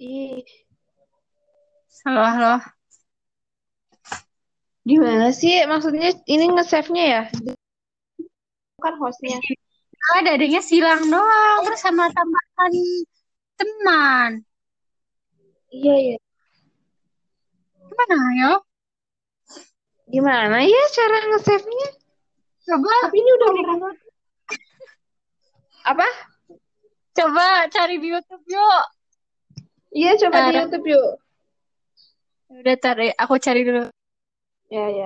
Ih, Halo, halo. gimana sih? Maksudnya ini nge-save-nya ya? Bukan hostnya. Ada adanya silang doang, terus sama tambahkan teman. Iya, iya. Gimana ya? Gimana ya cara nge-save-nya? Coba, Tapi ini udah? Apa? coba cari di YouTube yuk. Iya, coba di Cara- YouTube yuk. Udah cari, aku cari dulu. Ya, ya.